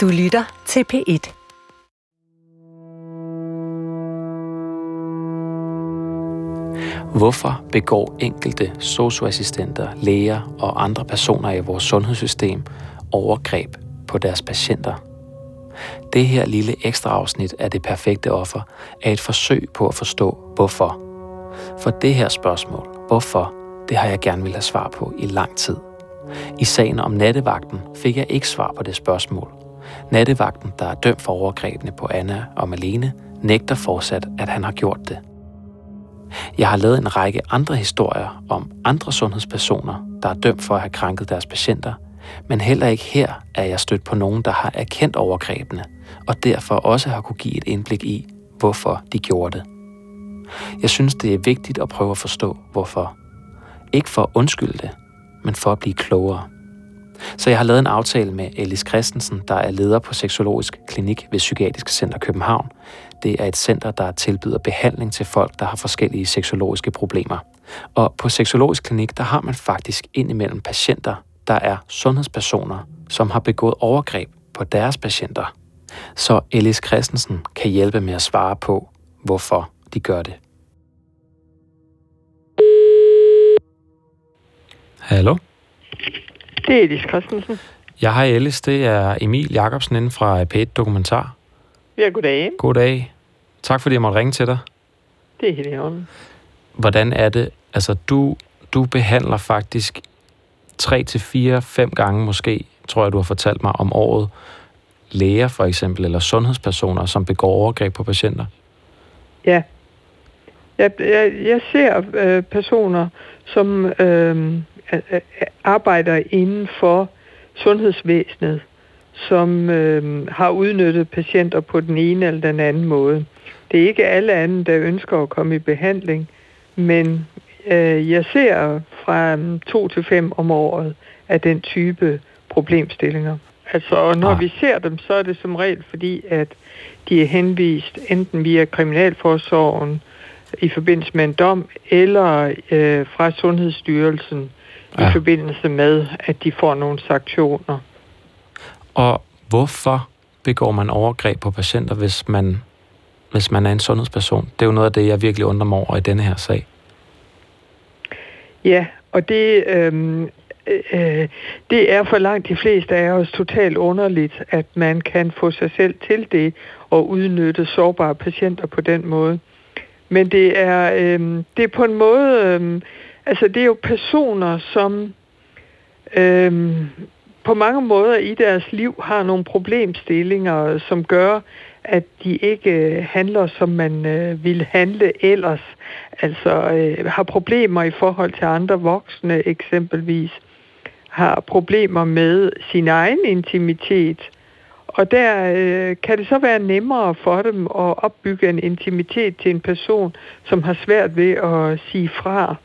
Du lytter til P1. Hvorfor begår enkelte socioassistenter, læger og andre personer i vores sundhedssystem overgreb på deres patienter? Det her lille ekstra afsnit af Det Perfekte Offer er et forsøg på at forstå, hvorfor. For det her spørgsmål, hvorfor, det har jeg gerne vil have svar på i lang tid. I sagen om nattevagten fik jeg ikke svar på det spørgsmål. Nattevagten, der er dømt for overgrebene på Anna og Malene, nægter fortsat, at han har gjort det. Jeg har lavet en række andre historier om andre sundhedspersoner, der er dømt for at have krænket deres patienter, men heller ikke her er jeg stødt på nogen, der har erkendt overgrebene, og derfor også har kunne give et indblik i, hvorfor de gjorde det. Jeg synes, det er vigtigt at prøve at forstå, hvorfor. Ikke for at undskylde det, men for at blive klogere. Så jeg har lavet en aftale med Alice Christensen, der er leder på Seksologisk Klinik ved Psykiatrisk Center København. Det er et center, der tilbyder behandling til folk, der har forskellige seksologiske problemer. Og på Seksologisk Klinik, der har man faktisk indimellem patienter, der er sundhedspersoner, som har begået overgreb på deres patienter. Så Alice Christensen kan hjælpe med at svare på, hvorfor de gør det. Hallo? Det er Elis Christensen. Jeg har Alice, det er Emil Jacobsen inden fra P1 Dokumentar. Ja, goddag. Goddag. Tak fordi jeg måtte ringe til dig. Det er helt i orden. Hvordan er det? Altså, du, du behandler faktisk 3 til 4, 5 gange måske, tror jeg, du har fortalt mig om året, læger for eksempel, eller sundhedspersoner, som begår overgreb på patienter. Ja. Jeg, jeg, jeg ser øh, personer, som øh, arbejder inden for sundhedsvæsenet, som øh, har udnyttet patienter på den ene eller den anden måde. Det er ikke alle andre, der ønsker at komme i behandling, men øh, jeg ser fra to til fem om året af den type problemstillinger. Altså, når ah. vi ser dem, så er det som regel fordi, at de er henvist enten via Kriminalforsorgen i forbindelse med en dom, eller øh, fra Sundhedsstyrelsen ja. i forbindelse med, at de får nogle sanktioner. Og hvorfor begår man overgreb på patienter, hvis man, hvis man er en sundhedsperson? Det er jo noget af det, jeg virkelig undrer mig over i denne her sag. Ja, og det, øh, øh, det er for langt de fleste af os totalt underligt, at man kan få sig selv til det og udnytte sårbare patienter på den måde. Men det er, øh, det er på en måde, øh, altså det er jo personer, som øh, på mange måder i deres liv har nogle problemstillinger, som gør, at de ikke øh, handler, som man øh, ville handle ellers. Altså øh, har problemer i forhold til andre voksne eksempelvis. Har problemer med sin egen intimitet. Og der øh, kan det så være nemmere for dem at opbygge en intimitet til en person, som har svært ved at sige fra.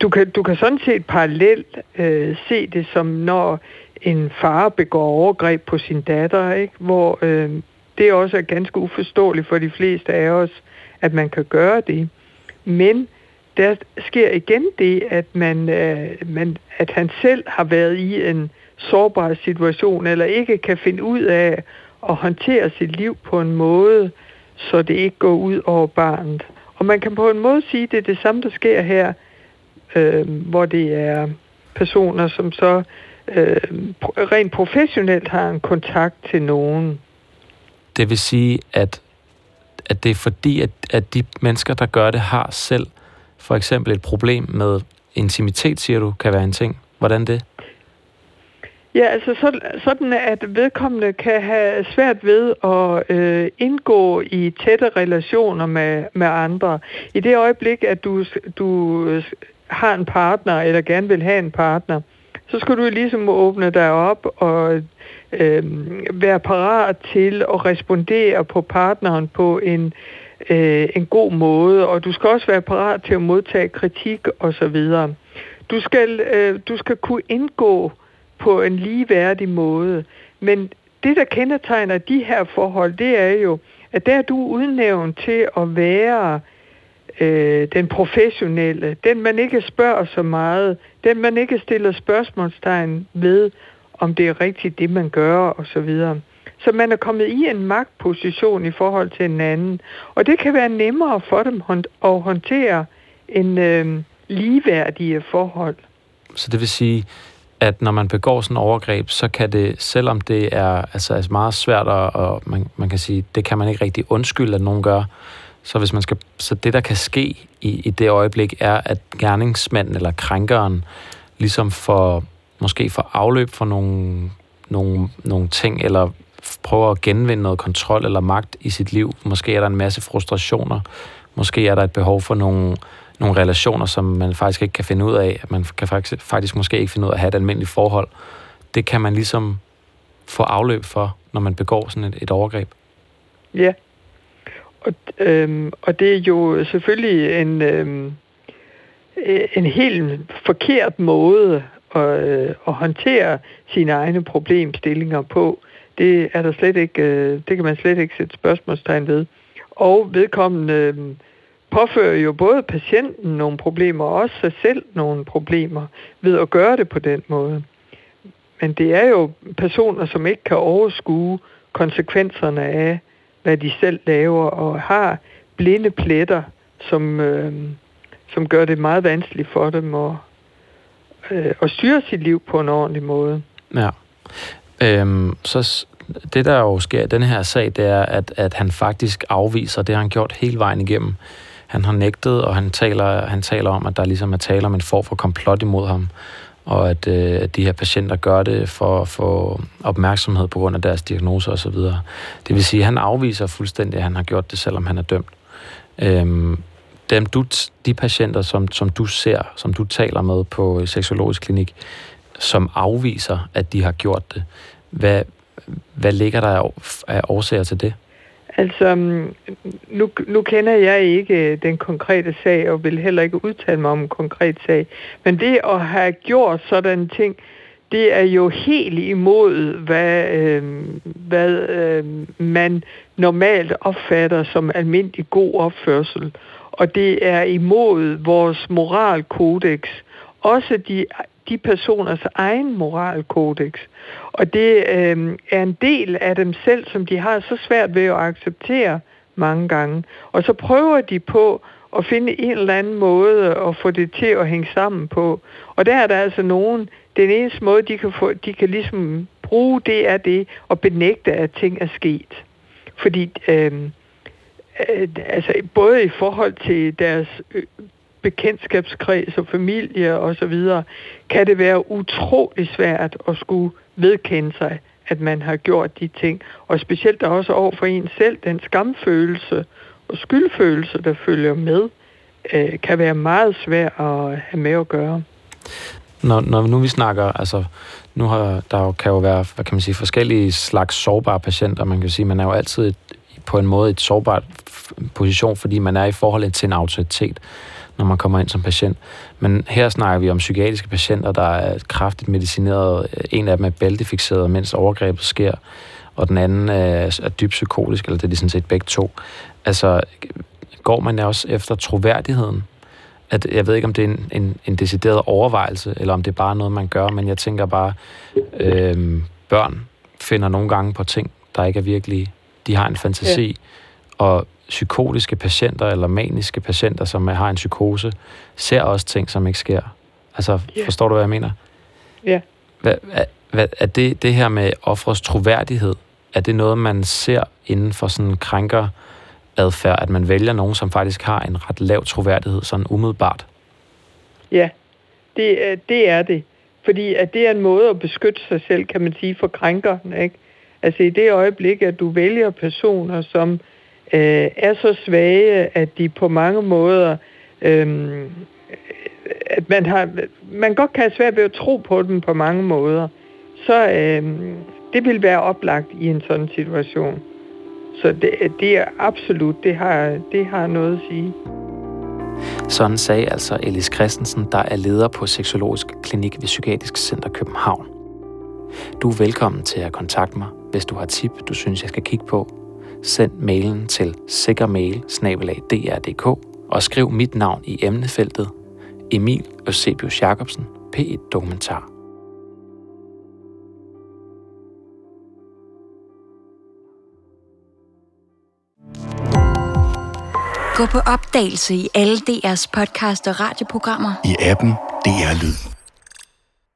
Du kan, du kan sådan set parallelt øh, se det som når en far begår overgreb på sin datter, ikke? hvor øh, det også er ganske uforståeligt for de fleste af os, at man kan gøre det. Men der sker igen det, at, man, øh, man, at han selv har været i en sårbar situation, eller ikke kan finde ud af at håndtere sit liv på en måde, så det ikke går ud over barnet. Og man kan på en måde sige, at det er det samme, der sker her, øh, hvor det er personer, som så øh, rent professionelt har en kontakt til nogen. Det vil sige, at, at det er fordi, at, at de mennesker, der gør det, har selv for eksempel et problem med intimitet, siger du, kan være en ting. Hvordan det? Ja, altså så, sådan, at vedkommende kan have svært ved at øh, indgå i tætte relationer med, med andre. I det øjeblik, at du, du har en partner, eller gerne vil have en partner, så skal du ligesom åbne dig op og øh, være parat til at respondere på partneren på en, øh, en god måde, og du skal også være parat til at modtage kritik osv. Du skal, øh, du skal kunne indgå på en ligeværdig måde, men det, der kendetegner de her forhold, det er jo, at der er du udnævnt til at være øh, Øh, den professionelle, den man ikke spørger så meget, den man ikke stiller spørgsmålstegn ved, om det er rigtigt, det man gør, og så videre. Så man er kommet i en magtposition i forhold til en anden. Og det kan være nemmere for dem at håndtere en øh, ligeværdige forhold. Så det vil sige, at når man begår sådan en overgreb, så kan det, selvom det er altså, altså meget svært, at, og man, man kan sige, det kan man ikke rigtig undskylde, at nogen gør, så, hvis man skal, så det, der kan ske i, i det øjeblik, er, at gerningsmanden eller krænkeren ligesom får, måske får afløb for nogle, nogle, nogle ting, eller prøver at genvinde noget kontrol eller magt i sit liv. Måske er der en masse frustrationer. Måske er der et behov for nogle, nogle relationer, som man faktisk ikke kan finde ud af. Man kan faktisk, faktisk måske ikke finde ud af at have et almindeligt forhold. Det kan man ligesom få afløb for, når man begår sådan et, et overgreb. Ja. Og, øhm, og det er jo selvfølgelig en, øhm, en helt forkert måde at, øh, at håndtere sine egne problemstillinger på. Det er der slet ikke, øh, det kan man slet ikke sætte spørgsmålstegn ved. Og vedkommende øh, påfører jo både patienten nogle problemer, og også sig selv nogle problemer ved at gøre det på den måde. Men det er jo personer, som ikke kan overskue konsekvenserne af, hvad de selv laver, og har blinde pletter, som, øh, som gør det meget vanskeligt for dem at, øh, at styre sit liv på en ordentlig måde. Ja. Øhm, så det, der jo sker i den her sag, det er, at, at han faktisk afviser, det har han gjort hele vejen igennem. Han har nægtet, og han taler, han taler om, at der ligesom er tale om en form for komplot imod ham, og at, øh, at de her patienter gør det for at få opmærksomhed på grund af deres diagnoser osv. Det vil sige, at han afviser fuldstændig, at han har gjort det, selvom han er dømt. Øhm, dem, du, de patienter, som, som du ser, som du taler med på seksologisk klinik, som afviser, at de har gjort det, hvad, hvad ligger der af årsager til det? Altså, mm, nu, nu kender jeg ikke øh, den konkrete sag, og vil heller ikke udtale mig om en konkret sag. Men det at have gjort sådan ting, det er jo helt imod, hvad, øh, hvad øh, man normalt opfatter som almindelig god opførsel. Og det er imod vores moralkodex. Også de de personers egen moralkodex. Og det øh, er en del af dem selv, som de har så svært ved at acceptere mange gange. Og så prøver de på at finde en eller anden måde at få det til at hænge sammen på. Og der er der altså nogen, den eneste måde, de kan, få, de kan ligesom bruge, det er det at benægte, at ting er sket. Fordi øh, øh, altså både i forhold til deres øh, bekendtskabskreds og familie og så videre, kan det være utrolig svært at skulle vedkende sig, at man har gjort de ting. Og specielt også over for en selv, den skamfølelse og skyldfølelse, der følger med, øh, kan være meget svær at have med at gøre. Når, når nu vi snakker, altså nu har der jo, kan jo være, hvad kan man sige, forskellige slags sårbare patienter. Man kan sige, man er jo altid på en måde et sårbart position, fordi man er i forhold til en autoritet når man kommer ind som patient. Men her snakker vi om psykiatriske patienter, der er kraftigt medicineret. En af dem er bæltefixeret, mens overgrebet sker, og den anden er, er dybt psykotisk, eller det er de sådan set begge to. Altså, går man også efter troværdigheden? At, jeg ved ikke, om det er en, en, en decideret overvejelse, eller om det er bare noget, man gør, men jeg tænker bare, øh, børn finder nogle gange på ting, der ikke er virkelige. De har en fantasi, ja. og psykotiske patienter eller maniske patienter, som har en psykose, ser også ting, som ikke sker. Altså, yeah. forstår du, hvad jeg mener? Ja. Yeah. Hvad, hvad, er det, det her med offrets troværdighed, er det noget, man ser inden for sådan krænker adfærd, at man vælger nogen, som faktisk har en ret lav troværdighed, sådan umiddelbart? Ja, det, det er det. Fordi at det er en måde at beskytte sig selv, kan man sige, for krænkeren. Ikke? Altså i det øjeblik, at du vælger personer, som øh, er så svage, at de på mange måder, øh, at man, har, man godt kan have svært ved at tro på dem på mange måder, så øh, det vil være oplagt i en sådan situation. Så det, det er absolut, det har, det har noget at sige. Sådan sagde altså Elis Christensen, der er leder på Seksologisk Klinik ved Psykiatrisk Center København. Du er velkommen til at kontakte mig, hvis du har tip, du synes, jeg skal kigge på, send mailen til sikkermail og skriv mit navn i emnefeltet Emil Eusebius Jacobsen, P1 Dokumentar. Gå på opdagelse i alle DR's podcast og radioprogrammer. I appen DR Lyd.